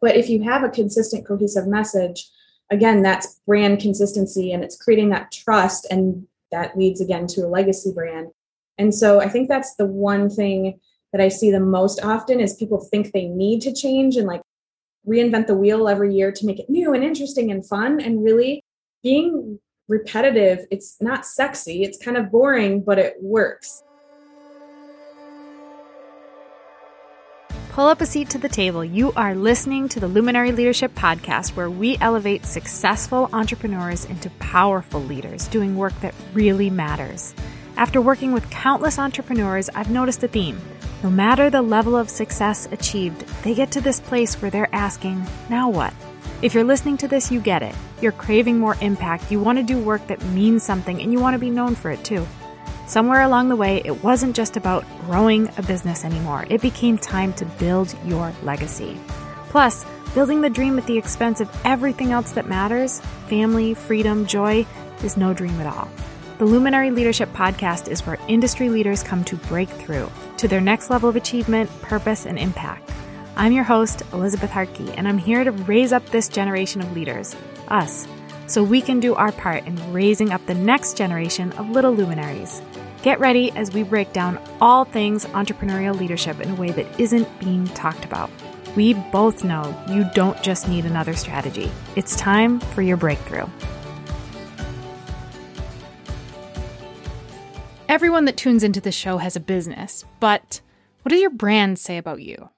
But if you have a consistent, cohesive message, again, that's brand consistency and it's creating that trust. And that leads again to a legacy brand. And so I think that's the one thing that I see the most often is people think they need to change and like reinvent the wheel every year to make it new and interesting and fun. And really being repetitive, it's not sexy, it's kind of boring, but it works. Pull up a seat to the table. You are listening to the Luminary Leadership Podcast, where we elevate successful entrepreneurs into powerful leaders doing work that really matters. After working with countless entrepreneurs, I've noticed a theme. No matter the level of success achieved, they get to this place where they're asking, now what? If you're listening to this, you get it. You're craving more impact, you want to do work that means something, and you want to be known for it too. Somewhere along the way, it wasn't just about growing a business anymore, it became time to build your legacy. Plus, building the dream at the expense of everything else that matters family, freedom, joy is no dream at all. The Luminary Leadership Podcast is where industry leaders come to break through to their next level of achievement, purpose, and impact. I'm your host, Elizabeth Harkey, and I'm here to raise up this generation of leaders, us, so we can do our part in raising up the next generation of little luminaries. Get ready as we break down all things entrepreneurial leadership in a way that isn't being talked about. We both know you don't just need another strategy, it's time for your breakthrough. Everyone that tunes into the show has a business, but what does your brand say about you?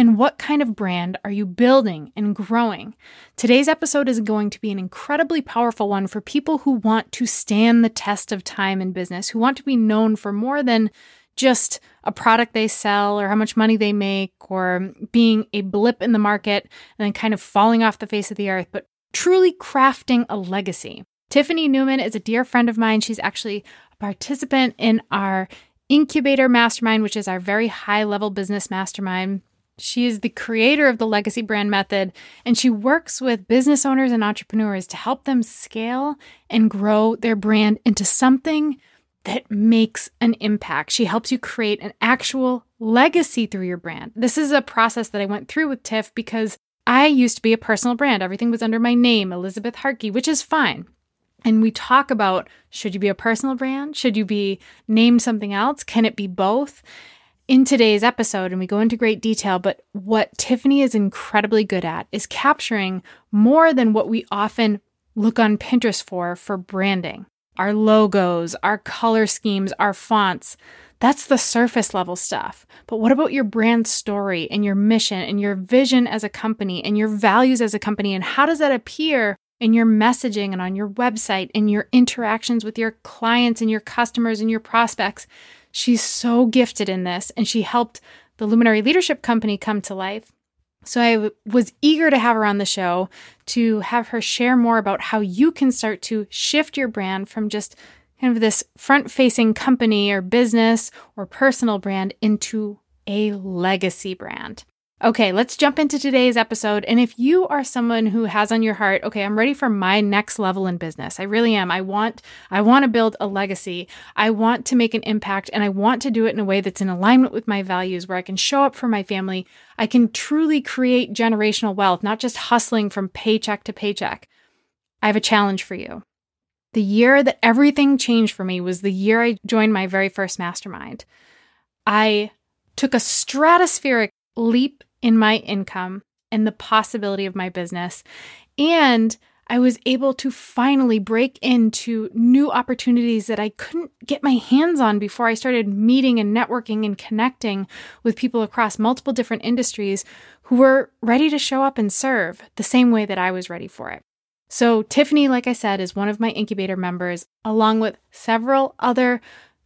And what kind of brand are you building and growing? Today's episode is going to be an incredibly powerful one for people who want to stand the test of time in business, who want to be known for more than just a product they sell or how much money they make or being a blip in the market and then kind of falling off the face of the earth, but truly crafting a legacy. Tiffany Newman is a dear friend of mine. She's actually a participant in our incubator mastermind, which is our very high level business mastermind. She is the creator of the Legacy Brand Method, and she works with business owners and entrepreneurs to help them scale and grow their brand into something that makes an impact. She helps you create an actual legacy through your brand. This is a process that I went through with Tiff because I used to be a personal brand. Everything was under my name, Elizabeth Harkey, which is fine. And we talk about should you be a personal brand? Should you be named something else? Can it be both? In today's episode, and we go into great detail, but what Tiffany is incredibly good at is capturing more than what we often look on Pinterest for for branding. Our logos, our color schemes, our fonts. That's the surface level stuff. But what about your brand story and your mission and your vision as a company and your values as a company? And how does that appear in your messaging and on your website and your interactions with your clients and your customers and your prospects? She's so gifted in this, and she helped the Luminary Leadership Company come to life. So I w- was eager to have her on the show to have her share more about how you can start to shift your brand from just kind of this front facing company or business or personal brand into a legacy brand. Okay, let's jump into today's episode. And if you are someone who has on your heart, okay, I'm ready for my next level in business. I really am. I want I want to build a legacy. I want to make an impact and I want to do it in a way that's in alignment with my values where I can show up for my family. I can truly create generational wealth, not just hustling from paycheck to paycheck. I have a challenge for you. The year that everything changed for me was the year I joined my very first mastermind. I took a stratospheric leap in my income and the possibility of my business. And I was able to finally break into new opportunities that I couldn't get my hands on before I started meeting and networking and connecting with people across multiple different industries who were ready to show up and serve the same way that I was ready for it. So, Tiffany, like I said, is one of my incubator members, along with several other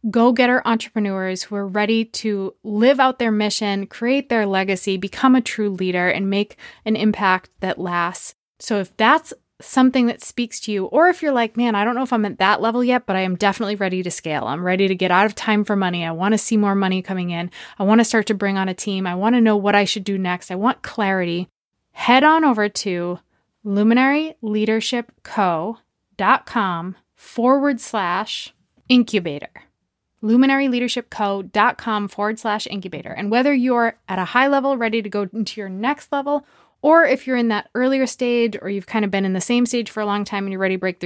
go getter entrepreneurs who are ready to live out their mission, create their legacy, become a true leader, and make an impact that lasts. So, if that's something that speaks to you, or if you're like, man, I don't know if I'm at that level yet, but I am definitely ready to scale. I'm ready to get out of time for money. I want to see more money coming in. I want to start to bring on a team. I want to know what I should do next. I want clarity. Head on over to luminaryleadershipco.com forward slash incubator luminaryleadershipco.com forward slash incubator. And whether you're at a high level ready to go into your next level, Or if you're in that earlier stage or you've kind of been in the same stage for a long time and you're ready to break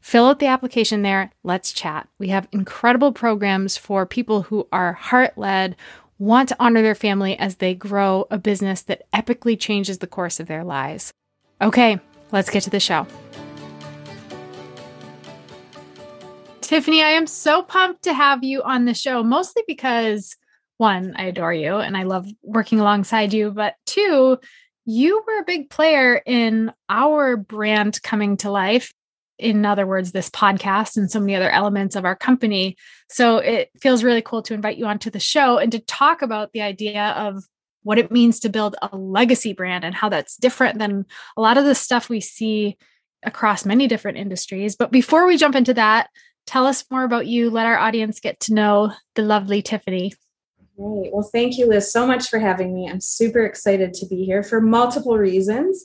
fill out the application there. Let's chat. We have incredible programs for people who are heart led, want to honor their family as they grow a business that epically changes the course of their lives. Okay, let's get to the show. Tiffany, I am so pumped to have you on the show, mostly because one, I adore you and I love working alongside you, but two, you were a big player in our brand coming to life. In other words, this podcast and so many other elements of our company. So it feels really cool to invite you onto the show and to talk about the idea of what it means to build a legacy brand and how that's different than a lot of the stuff we see across many different industries. But before we jump into that, tell us more about you. Let our audience get to know the lovely Tiffany. Great. Well, thank you, Liz, so much for having me. I'm super excited to be here for multiple reasons.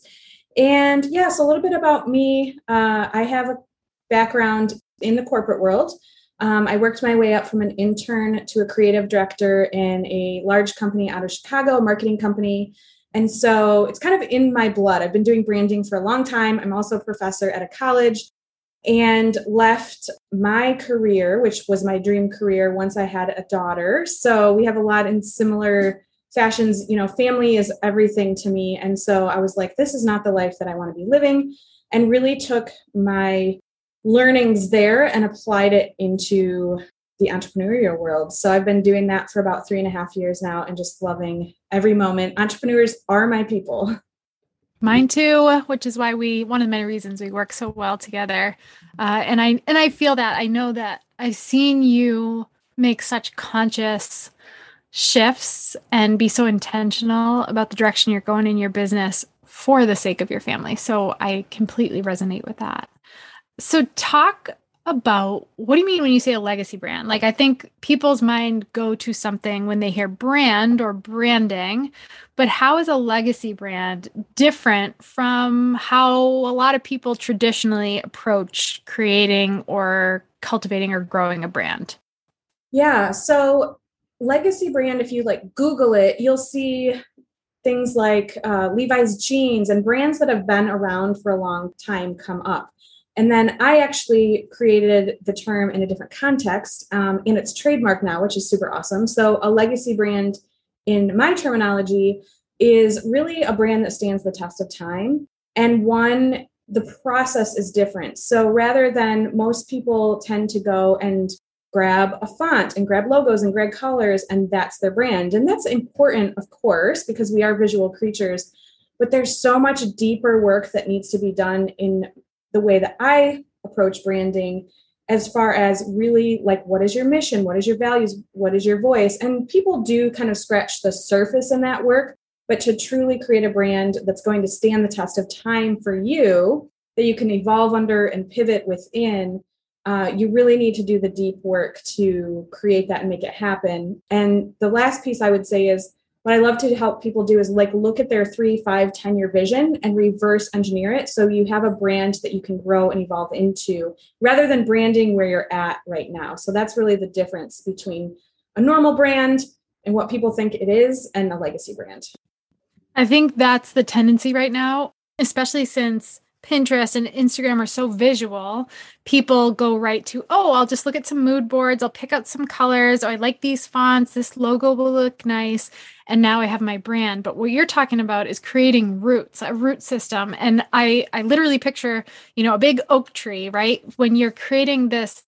And yes, a little bit about me. Uh, I have a background in the corporate world. Um, I worked my way up from an intern to a creative director in a large company out of Chicago, a marketing company. And so it's kind of in my blood. I've been doing branding for a long time. I'm also a professor at a college and left my career, which was my dream career once I had a daughter. So we have a lot in similar fashions. You know, family is everything to me. And so I was like, this is not the life that I want to be living, and really took my learnings there and applied it into the entrepreneurial world. So I've been doing that for about three and a half years now and just loving every moment. Entrepreneurs are my people. Mine too, which is why we one of the many reasons we work so well together. Uh, and I and I feel that I know that I've seen you make such conscious shifts and be so intentional about the direction you're going in your business for the sake of your family. So I completely resonate with that. So talk about what do you mean when you say a legacy brand? Like I think people's mind go to something when they hear brand or branding, but how is a legacy brand different from how a lot of people traditionally approach creating or cultivating or growing a brand? Yeah, so legacy brand if you like google it, you'll see things like uh, Levi's jeans and brands that have been around for a long time come up and then I actually created the term in a different context, um, and it's trademark now, which is super awesome. So, a legacy brand, in my terminology, is really a brand that stands the test of time. And one, the process is different. So, rather than most people tend to go and grab a font and grab logos and grab colors, and that's their brand. And that's important, of course, because we are visual creatures. But there's so much deeper work that needs to be done in the way that I approach branding as far as really like what is your mission? What is your values? What is your voice? And people do kind of scratch the surface in that work but to truly create a brand that's going to stand the test of time for you that you can evolve under and pivot within uh, you really need to do the deep work to create that and make it happen. And the last piece i would say is what I love to help people do is like look at their three, five, 10 year vision and reverse engineer it so you have a brand that you can grow and evolve into rather than branding where you're at right now. So that's really the difference between a normal brand and what people think it is and a legacy brand. I think that's the tendency right now, especially since Pinterest and Instagram are so visual, people go right to, oh, I'll just look at some mood boards, I'll pick out some colors, or I like these fonts, this logo will look nice, and now I have my brand. But what you're talking about is creating roots, a root system. And I I literally picture, you know, a big oak tree, right? When you're creating this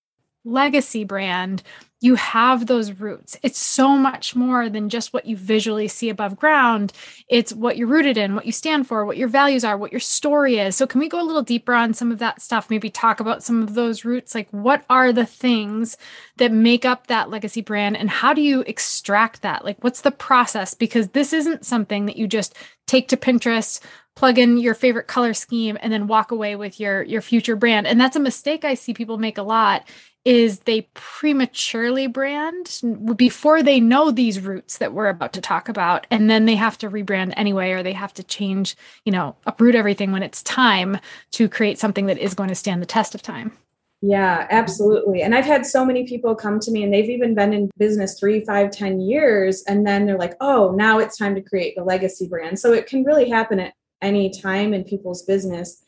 legacy brand, you have those roots. It's so much more than just what you visually see above ground. It's what you're rooted in, what you stand for, what your values are, what your story is. So, can we go a little deeper on some of that stuff? Maybe talk about some of those roots. Like, what are the things that make up that legacy brand, and how do you extract that? Like, what's the process? Because this isn't something that you just take to Pinterest, plug in your favorite color scheme and then walk away with your your future brand. And that's a mistake i see people make a lot is they prematurely brand before they know these roots that we're about to talk about and then they have to rebrand anyway or they have to change you know uproot everything when it's time to create something that is going to stand the test of time. Yeah absolutely. And i've had so many people come to me and they've even been in business three five ten years and then they're like oh now it's time to create the legacy brand. So it can really happen at any time in people's business.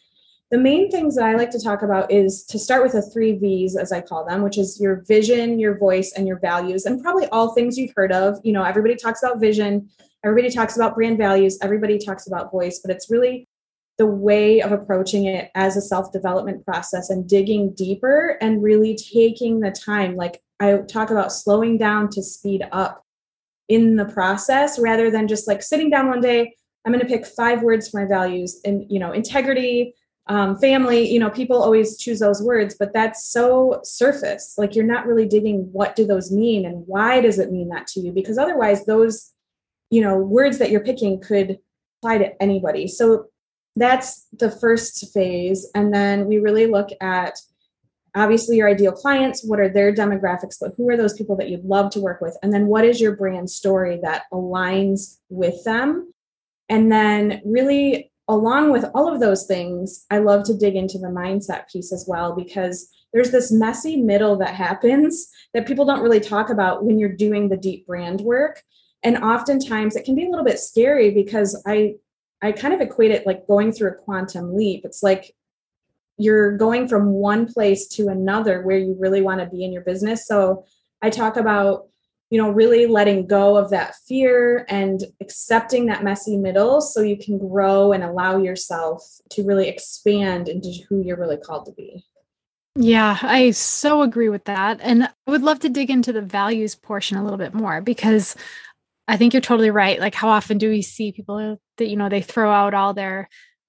The main things that I like to talk about is to start with the three V's, as I call them, which is your vision, your voice, and your values, and probably all things you've heard of. You know, everybody talks about vision, everybody talks about brand values, everybody talks about voice, but it's really the way of approaching it as a self development process and digging deeper and really taking the time. Like I talk about slowing down to speed up in the process rather than just like sitting down one day. I'm going to pick five words for my values and, you know, integrity, um, family, you know, people always choose those words, but that's so surface. Like you're not really digging what do those mean and why does it mean that to you? Because otherwise, those, you know, words that you're picking could apply to anybody. So that's the first phase. And then we really look at obviously your ideal clients, what are their demographics, but who are those people that you'd love to work with? And then what is your brand story that aligns with them? And then really along with all of those things, I love to dig into the mindset piece as well because there's this messy middle that happens that people don't really talk about when you're doing the deep brand work. And oftentimes it can be a little bit scary because I I kind of equate it like going through a quantum leap. It's like you're going from one place to another where you really want to be in your business. So I talk about, you know, really letting go of that fear and accepting that messy middle so you can grow and allow yourself to really expand into who you're really called to be. Yeah, I so agree with that. And I would love to dig into the values portion a little bit more because I think you're totally right. Like, how often do we see people that, you know, they throw out all their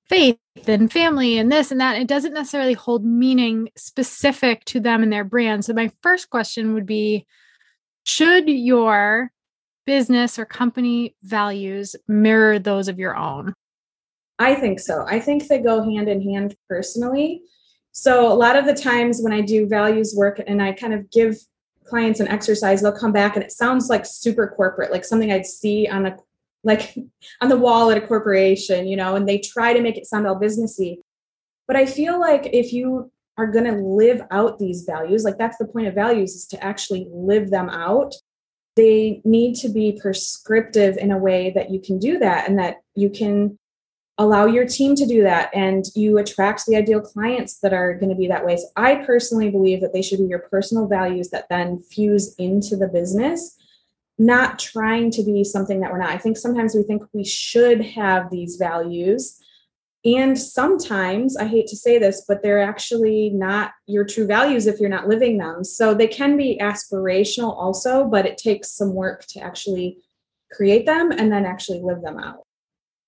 faith and family and this and that? It doesn't necessarily hold meaning specific to them and their brand. So, my first question would be Should your business or company values mirror those of your own? I think so. I think they go hand in hand personally. So, a lot of the times when I do values work and I kind of give clients an exercise, they'll come back and it sounds like super corporate, like something I'd see on a like on the wall at a corporation, you know, and they try to make it sound all businessy. But I feel like if you are going to live out these values, like that's the point of values is to actually live them out. They need to be prescriptive in a way that you can do that and that you can allow your team to do that and you attract the ideal clients that are going to be that way so i personally believe that they should be your personal values that then fuse into the business not trying to be something that we're not i think sometimes we think we should have these values and sometimes i hate to say this but they're actually not your true values if you're not living them so they can be aspirational also but it takes some work to actually create them and then actually live them out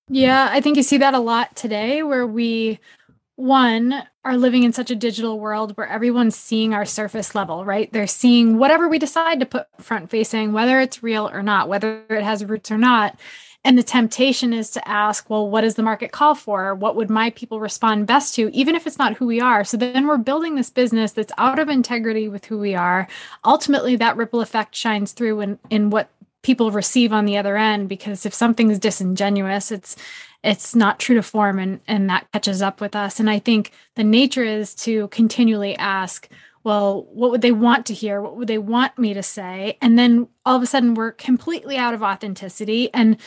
yeah, I think you see that a lot today where we one are living in such a digital world where everyone's seeing our surface level, right? They're seeing whatever we decide to put front facing, whether it's real or not, whether it has roots or not. And the temptation is to ask, well, what does the market call for? What would my people respond best to, even if it's not who we are? So then we're building this business that's out of integrity with who we are. Ultimately, that ripple effect shines through in, in what people receive on the other end because if something is disingenuous it's it's not true to form and and that catches up with us and i think the nature is to continually ask well what would they want to hear what would they want me to say and then all of a sudden we're completely out of authenticity and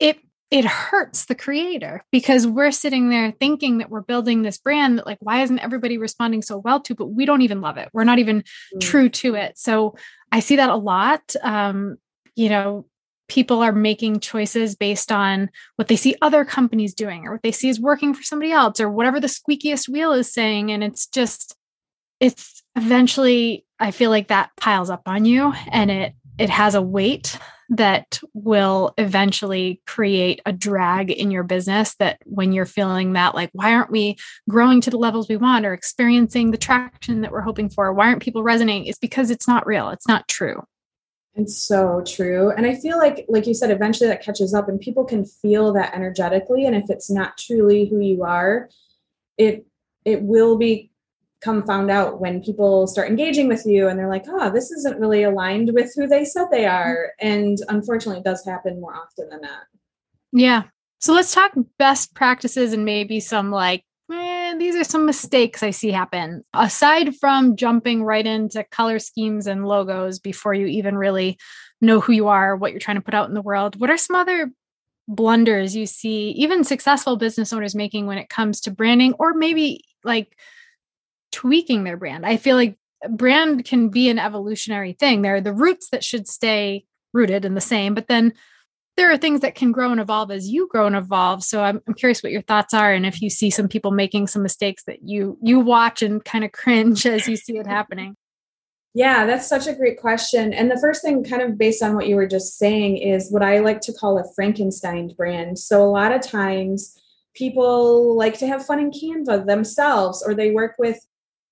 it it hurts the creator because we're sitting there thinking that we're building this brand that like why isn't everybody responding so well to but we don't even love it we're not even mm. true to it so i see that a lot um, you know, people are making choices based on what they see other companies doing or what they see is working for somebody else or whatever the squeakiest wheel is saying. And it's just, it's eventually, I feel like that piles up on you and it, it has a weight that will eventually create a drag in your business that when you're feeling that like why aren't we growing to the levels we want or experiencing the traction that we're hoping for why aren't people resonating it's because it's not real it's not true it's so true. And I feel like, like you said, eventually that catches up and people can feel that energetically. And if it's not truly who you are, it it will become found out when people start engaging with you and they're like, oh, this isn't really aligned with who they said they mm-hmm. are. And unfortunately, it does happen more often than that. Yeah. So let's talk best practices and maybe some like eh, these are some mistakes I see happen. Aside from jumping right into color schemes and logos before you even really know who you are, what you're trying to put out in the world, what are some other blunders you see even successful business owners making when it comes to branding or maybe like tweaking their brand? I feel like brand can be an evolutionary thing. There are the roots that should stay rooted and the same, but then there are things that can grow and evolve as you grow and evolve. So I'm, I'm curious what your thoughts are, and if you see some people making some mistakes that you you watch and kind of cringe as you see it happening. Yeah, that's such a great question. And the first thing, kind of based on what you were just saying, is what I like to call a Frankenstein brand. So a lot of times people like to have fun in Canva themselves, or they work with,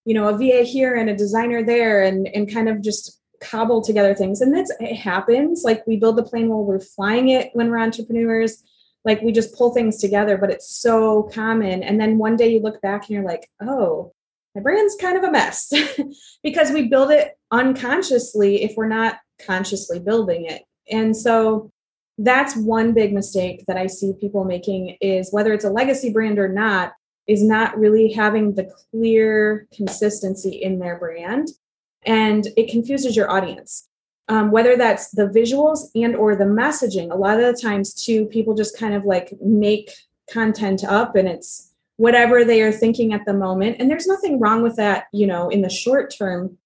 you know, a VA here and a designer there and, and kind of just cobble together things. And that's it happens. Like we build the plane while we're flying it when we're entrepreneurs. Like we just pull things together, but it's so common. And then one day you look back and you're like, oh, my brand's kind of a mess because we build it unconsciously if we're not consciously building it. And so that's one big mistake that I see people making is whether it's a legacy brand or not, is not really having the clear consistency in their brand. And it confuses your audience. Um, whether that's the visuals and or the messaging a lot of the times too people just kind of like make content up and it's whatever they are thinking at the moment. And there's nothing wrong with that, you know, in the short term.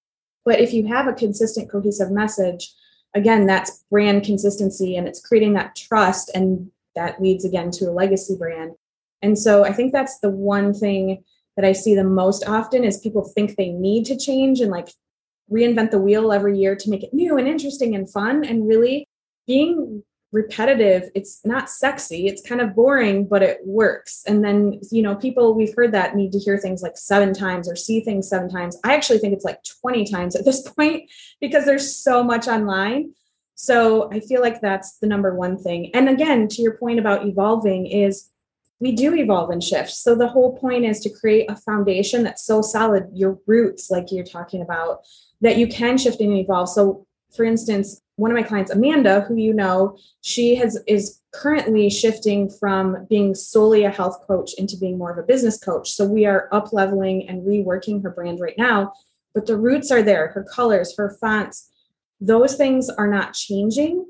But if you have a consistent, cohesive message, again, that's brand consistency and it's creating that trust. And that leads again to a legacy brand. And so I think that's the one thing that I see the most often is people think they need to change and like reinvent the wheel every year to make it new and interesting and fun. And really being repetitive it's not sexy it's kind of boring but it works. And then you know people we've heard that need to hear things like seven times or see things seven times. I actually think it's like 20 times at this point because there's so much online. So i feel like that's the number one thing. And again to your point about evolving is we do evolve and shift. So the whole point is to create a foundation that's so solid your roots like you're talking about that you can shift and evolve. So for instance one of my clients amanda who you know she has is currently shifting from being solely a health coach into being more of a business coach. So we are up leveling and reworking her brand right now but the roots are there her colors her fonts those things are not changing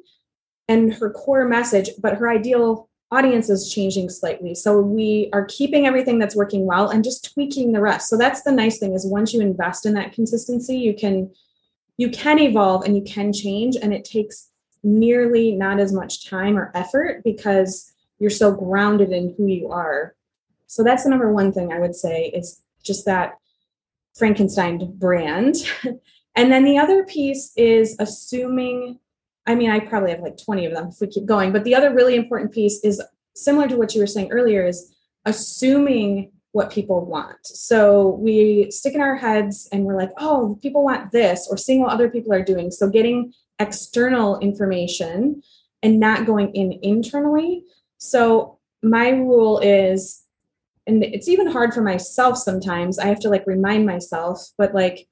and her core message but her ideal audience is changing slightly. So we are keeping everything that's working well and just tweaking the rest. So that's the nice thing is once you invest in that consistency you can you can evolve and you can change and it takes nearly not as much time or effort because you're so grounded in who you are. So that's the number one thing i would say is just that frankenstein brand. And then the other piece is assuming i mean i probably have like 20 of them if we keep going but the other really important piece is similar to what you were saying earlier is assuming what people want. So we stick in our heads and we're like, oh, people want this, or seeing what other people are doing. So getting external information and not going in internally. So my rule is, and it's even hard for myself sometimes, I have to like remind myself, but like,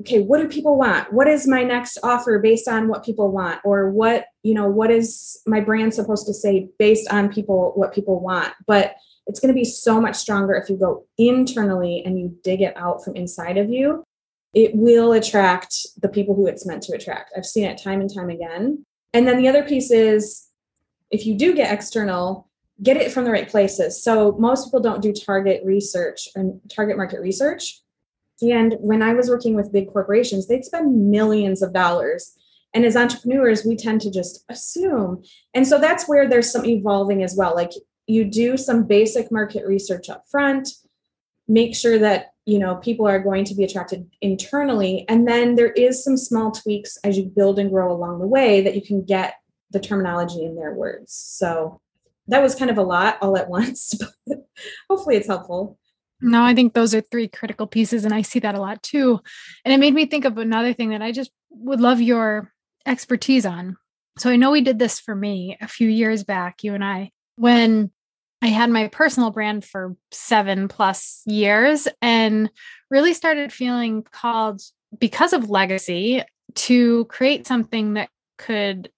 okay, what do people want? What is my next offer based on what people want? Or what, you know, what is my brand supposed to say based on people, what people want? But it's going to be so much stronger if you go internally and you dig it out from inside of you. It will attract the people who it's meant to attract. I've seen it time and time again. And then the other piece is if you do get external, get it from the right places. So most people don't do target research and target market research. And when I was working with big corporations, they'd spend millions of dollars. And as entrepreneurs, we tend to just assume. And so that's where there's some evolving as well. Like you do some basic market research up front make sure that you know people are going to be attracted internally and then there is some small tweaks as you build and grow along the way that you can get the terminology in their words so that was kind of a lot all at once but hopefully it's helpful no i think those are three critical pieces and i see that a lot too and it made me think of another thing that i just would love your expertise on so i know we did this for me a few years back you and i when I had my personal brand for seven plus years and really started feeling called because of legacy to create something that could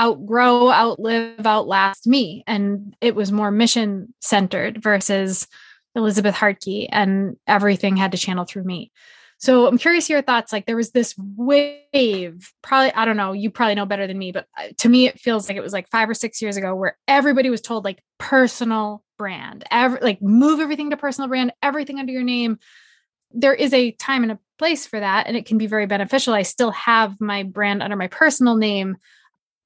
outgrow, outlive, outlast me. And it was more mission centered versus Elizabeth Harkey, and everything had to channel through me. So I'm curious your thoughts. Like there was this wave, probably, I don't know, you probably know better than me, but uh, to me, it feels like it was like five or six years ago where everybody was told like personal brand, every, like move everything to personal brand, everything under your name. There is a time and a place for that, and it can be very beneficial. I still have my brand under my personal name,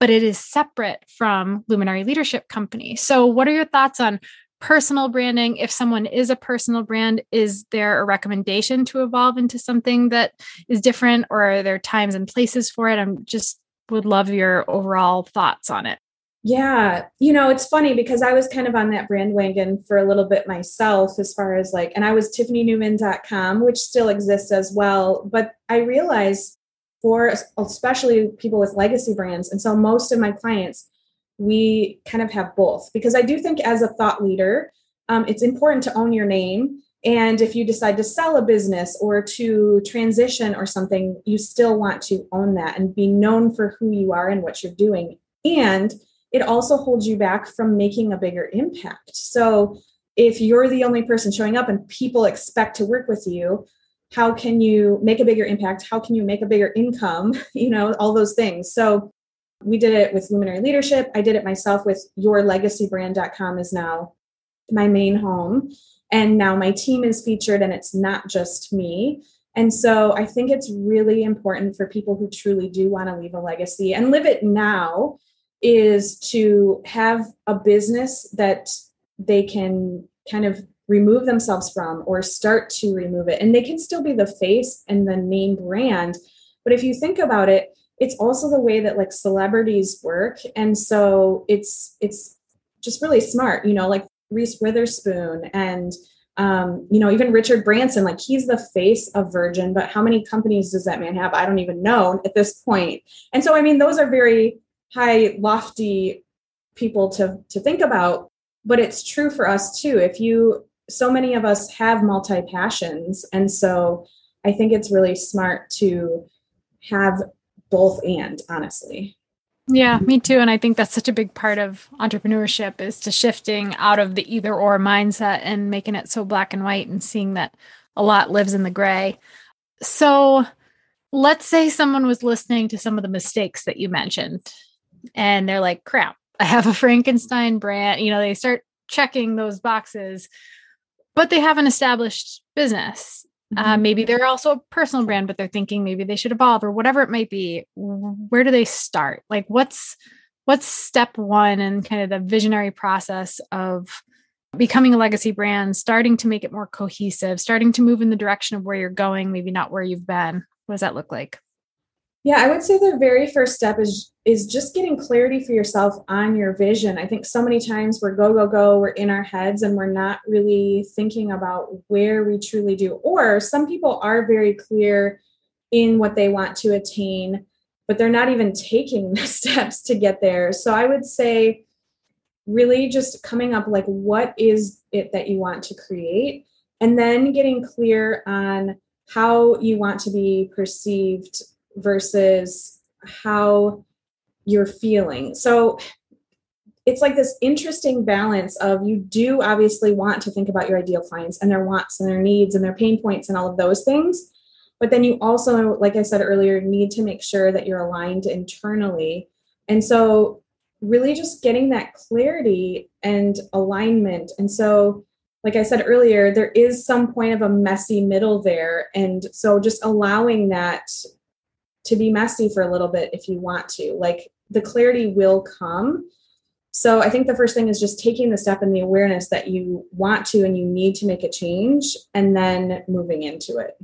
but it is separate from Luminary Leadership Company. So, what are your thoughts on personal branding if someone is a personal brand is there a recommendation to evolve into something that is different or are there times and places for it? I'm just would love your overall thoughts on it. Yeah you know it's funny because i was kind of on that brand wagon for a little bit myself as far as like and i was tiffanynewman.com which still exists as well but i realized for especially people with legacy brands and so most of my clients we kind of have both because I do think as a thought leader, um, it's important to own your name. And if you decide to sell a business or to transition or something, you still want to own that and be known for who you are and what you're doing. And it also holds you back from making a bigger impact. So if you're the only person showing up and people expect to work with you, how can you make a bigger impact? How can you make a bigger income? You know, all those things. So we did it with Luminary Leadership. I did it myself with yourlegacybrand.com is now my main home. And now my team is featured and it's not just me. And so I think it's really important for people who truly do want to leave a legacy and live it now is to have a business that they can kind of remove themselves from or start to remove it. And they can still be the face and the name brand. But if you think about it, it's also the way that like celebrities work. And so it's it's just really smart you know like reese witherspoon and um, you know even richard branson like he's the face of virgin but how many companies does that man have? I don't even know at this point. and so i mean those are very high lofty people to to think about but it's true for us too. If you so many of us have multi passions and so i think it's really smart to have both and honestly. Yeah me too and i think that's such a big part of entrepreneurship is to shifting out of the either or mindset and making it so black and white and seeing that a lot lives in the gray. So let's say someone was listening to some of the mistakes that you mentioned and they're like crap i have a frankenstein brand you know they start checking those boxes but they have an established business uh, mm-hmm. maybe they're also a personal brand, but they're thinking maybe they should evolve or whatever it might be. Where do they start? Like, what's what's step one and kind of the visionary process of becoming a legacy brand, starting to make it more cohesive, starting to move in the direction of where you're going, maybe not where you've been? What does that look like? Yeah, I would say the very first step is is just getting clarity for yourself on your vision. I think so many times we're go go go, we're in our heads and we're not really thinking about where we truly do. Or some people are very clear in what they want to attain, but they're not even taking the steps to get there. So I would say really just coming up like what is it that you want to create and then getting clear on how you want to be perceived versus how you're feeling. So it's like this interesting balance of you do obviously want to think about your ideal clients and their wants and their needs and their pain points and all of those things. But then you also, like I said earlier, need to make sure that you're aligned internally. And so, really just getting that clarity and alignment. And so, like I said earlier, there is some point of a messy middle there. And so, just allowing that to be messy for a little bit if you want to. Like the clarity will come. So I think the first thing is just taking the step and the awareness that you want to and you need to make a change and then moving into it.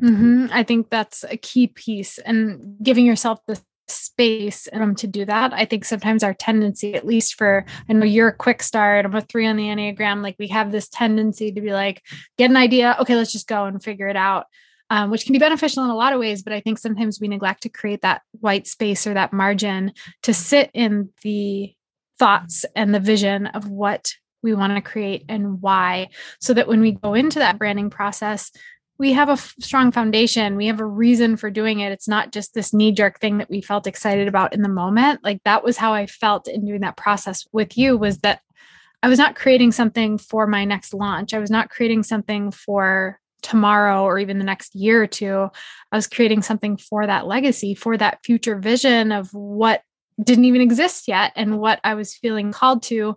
Mm-hmm. I think that's a key piece and giving yourself the space um, to do that. I think sometimes our tendency, at least for, I know you're a quick start, I'm a three on the Enneagram, like we have this tendency to be like, get an idea, okay, let's just go and figure it out um, which can be beneficial in a lot of ways. But I think sometimes we neglect to create that white space or that margin to sit in the thoughts and the vision of what we want to create and why, so that when we go into that branding process, we have a f- strong foundation. We have a reason for doing it. It's not just this knee jerk thing that we felt excited about in the moment. Like that was how I felt in doing that process with you was that I was not creating something for my next launch. I was not creating something for tomorrow or even the next year or two, I was creating something for that legacy, for that future vision of what didn't even exist yet and what I was feeling called to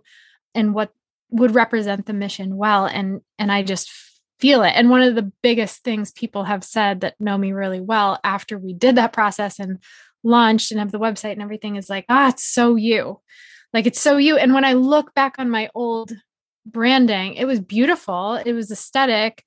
and what would represent the mission well and and I just feel it. And one of the biggest things people have said that know me really well after we did that process and launched and have the website and everything is like, ah, it's so you. Like it's so you. And when I look back on my old branding, it was beautiful, it was aesthetic,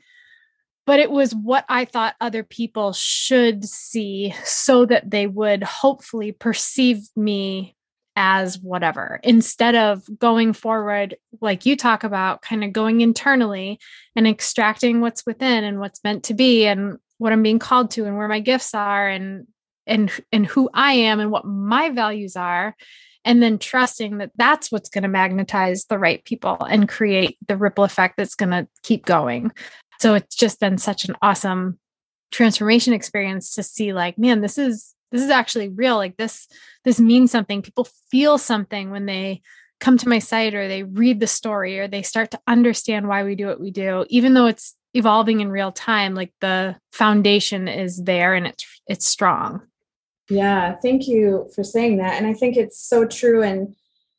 but it was what I thought other people should see so that they would hopefully perceive me as whatever instead of going forward like you talk about kind of going internally and extracting what's within and what's meant to be and what I'm being called to and where my gifts are and and and who I am and what my values are and then trusting that that's what's going to magnetize the right people and create the ripple effect that's going to keep going so it's just been such an awesome transformation experience to see like man this is this is actually real like this this means something people feel something when they come to my site or they read the story or they start to understand why we do what we do even though it's evolving in real time like the foundation is there and it's it's strong yeah, thank you for saying that. And I think it's so true. And,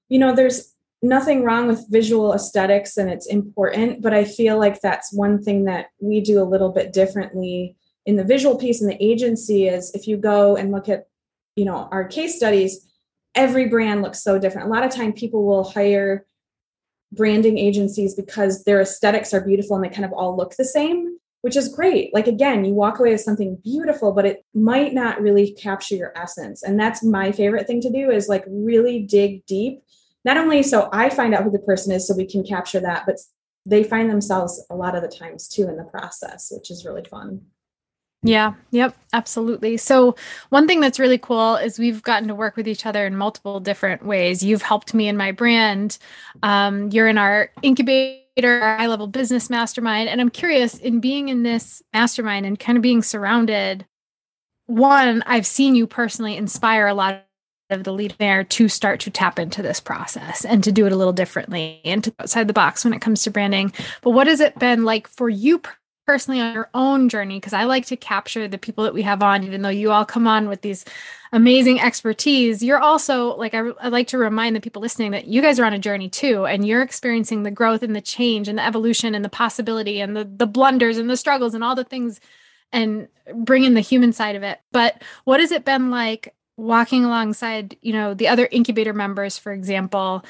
you know, there's nothing wrong with visual aesthetics and it's important, but I feel like that's one thing that we do a little bit differently in the visual piece in the agency is if you go and look at, you know, our case studies, every brand looks so different. A lot of time people will hire branding agencies because their aesthetics are beautiful and they kind of all look the same which is great. Like again, you walk away with something beautiful, but it might not really capture your essence. And that's my favorite thing to do is like really dig deep. Not only so I find out who the person is so we can capture that, but they find themselves a lot of the times too in the process, which is really fun. Yeah, yep, absolutely. So, one thing that's really cool is we've gotten to work with each other in multiple different ways. You've helped me in my brand. Um, you're in our incubator high level business mastermind. And I'm curious in being in this mastermind and kind of being surrounded, one, I've seen you personally inspire a lot of the lead there to start to tap into this process and to do it a little differently and to outside the box when it comes to branding. But what has it been like for you personally on your own journey because I like to capture the people that we have on, even though you all come on with these amazing expertise. You're also like, I, I, like to remind the people listening that you guys are on a journey too, and you're experiencing the growth and the change and the evolution and the possibility and the, the blunders and the struggles and all the things and bringing the human side of it. But what has it been like walking alongside, you know, the other incubator members, for example,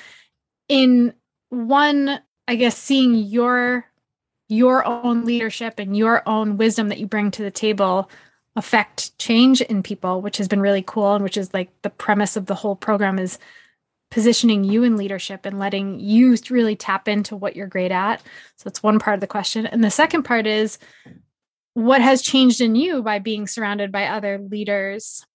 in one, I guess, seeing your your own leadership and your own wisdom that you bring to the table affect change in people which has been really cool and which is like the premise of the whole program is positioning you in leadership and letting you really tap into what you're great at. So that's one part of the question. And the second part is what has changed in you by being surrounded by other leaders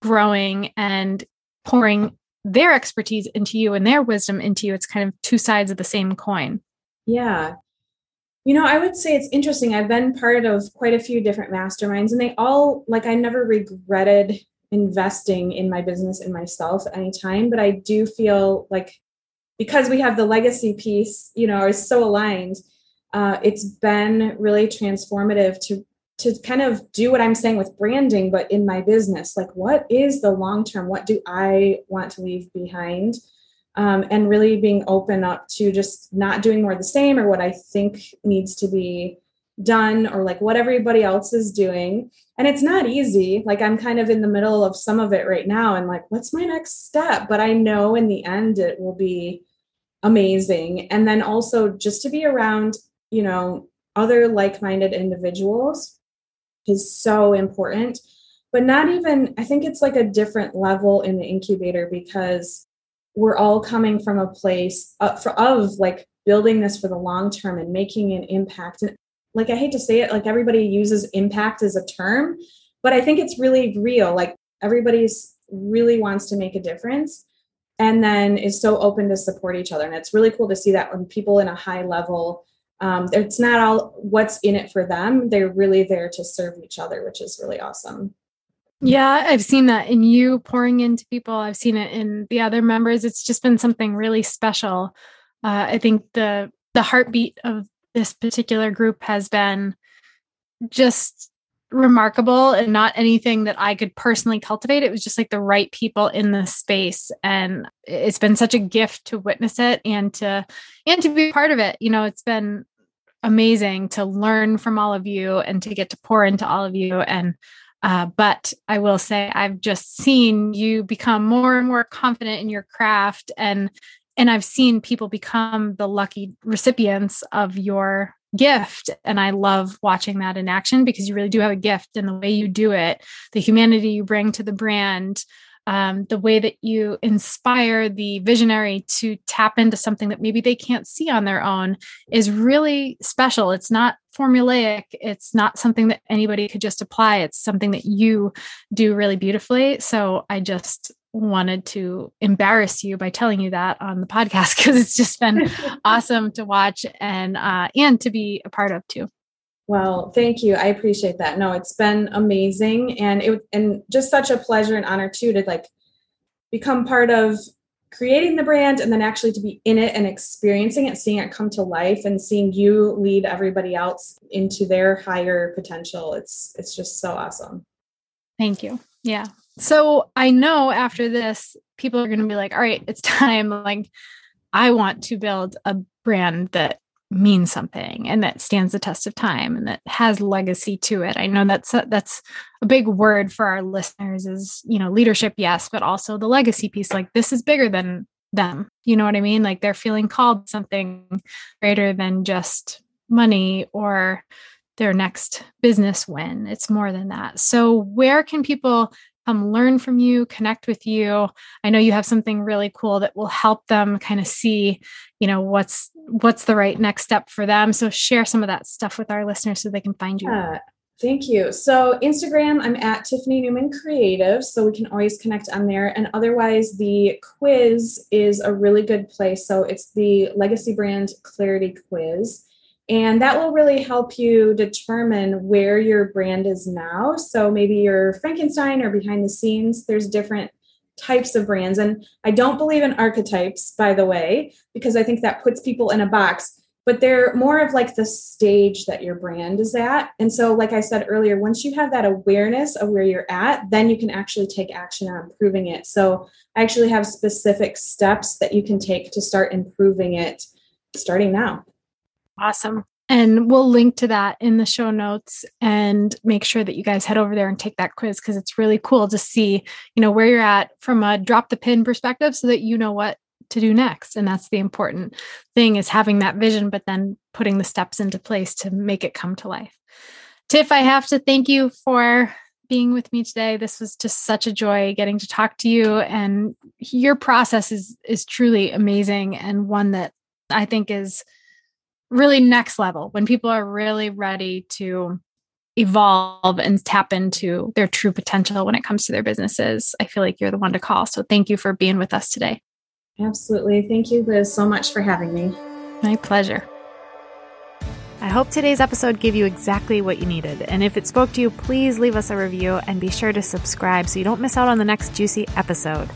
growing and pouring their expertise into you and their wisdom into you it's kind of two sides of the same coin yeah you know, I would say it's interesting. I've been part of quite a few different masterminds, and they all, like, I never regretted investing in my business and myself at any time. But I do feel like because we have the legacy piece, you know, is so aligned, uh, it's been really transformative to to kind of do what I'm saying with branding, but in my business. Like, what is the long term? What do I want to leave behind? um, and really being open up to just not doing more the same or what I think needs to be done or like what everybody else is doing. And it's not easy. Like I'm kind of in the middle of some of it right now and like, what's my next step? But I know in the end it will be amazing. And then also just to be around, you know, other like minded individuals is so important. But not even, I think it's like a different level in the incubator because we're all coming from a place uh, of, of like building this for the long term and making an impact. And like i hate to say it like everybody uses impact as a term but i think it's really real. Like everybody's really wants to make a difference and then is so open to support each other. And it's really cool to see that when people in a high level um, it's not all what's in it for them they're really there to serve each other which is really awesome yeah, I've seen that in you pouring into people. I've seen it in the other members. It's just been something really special. Uh, I think the the heartbeat of this particular group has been just remarkable and not anything that I could personally cultivate. It was just like the right people in the space. And it's been such a gift to witness it and to and to be part of it. You know, it's been amazing to learn from all of you and to get to pour into all of you. And uh, but I will say I've just seen you become more and more confident in your craft and and I've seen people become the lucky recipients of your gift and i love watching that in action because you really do have a gift in the way you do it the humanity you bring to the brand um, the way that you inspire the visionary to tap into something that maybe they can't see on their own is really special. It's not formulaic. It's not something that anybody could just apply. It's something that you do really beautifully. So i just wanted to embarrass you by telling you that on the podcast because it's just been awesome to watch and uh, and to be a part of too. Well, thank you. I appreciate that. No, it's been amazing and it and just such a pleasure and honor too to like become part of creating the brand and then actually to be in it and experiencing it, seeing it come to life and seeing you lead everybody else into their higher potential. It's it's just so awesome. Thank you. Yeah. So I know after this, people are going to be like, all right, it's time. Like, I want to build a brand that means something and that stands the test of time and that has legacy to it. I know that's a, that's a big word for our listeners is, you know, leadership yes, but also the legacy piece like this is bigger than them. You know what I mean? Like they're feeling called something greater than just money or their next business win. It's more than that. So where can people come learn from you, connect with you. I know you have something really cool that will help them kind of see, you know, what's what's the right next step for them. So share some of that stuff with our listeners so they can find you. Thank you. So Instagram, I'm at Tiffany Newman Creative, so we can always connect on there. And otherwise, the quiz is a really good place. So it's the Legacy Brand Clarity Quiz. And that will really help you determine where your brand is now. So maybe you're Frankenstein or behind the scenes. There's different types of brands. And I don't believe in archetypes, by the way, because I think that puts people in a box, but they're more of like the stage that your brand is at. And so, like I said earlier, once you have that awareness of where you're at, then you can actually take action on improving it. So, I actually have specific steps that you can take to start improving it starting now. Awesome. And we'll link to that in the show notes and make sure that you guys head over there and take that quiz because it's really cool to see, you know, where you're at from a drop the pin perspective so that you know what to do next. And that's the important thing is having that vision, but then putting the steps into place to make it come to life. Tiff, I have to thank you for being with me today. This was just such a joy getting to talk to you and your process is is truly amazing and one that I think is really next level when people are really ready to evolve and tap into their true potential when it comes to their businesses. I feel like you're the one to call. So thank you for being with us today. Absolutely. Thank you, Liz, so much for having me. My pleasure. I hope today's episode gave you exactly what you needed. And if it spoke to you, please leave us a review and be sure to subscribe so you don't miss out on the next juicy episode.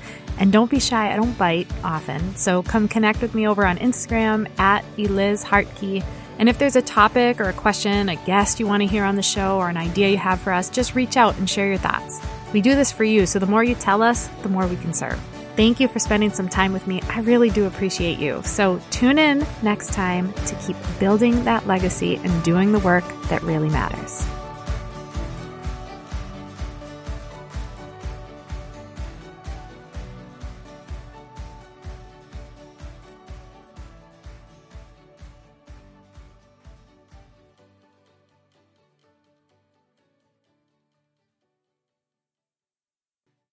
And don't be shy, I don't bite often. So come connect with me over on Instagram at Eliz Harkey. And if there's a topic or a question, a guest you want to hear on the show, or an idea you have for us, just reach out and share your thoughts. We do this for you, so the more you tell us, the more we can serve. Thank you for spending some time with me. I really do appreciate you. So tune in next time to keep building that legacy and doing the work that really matters.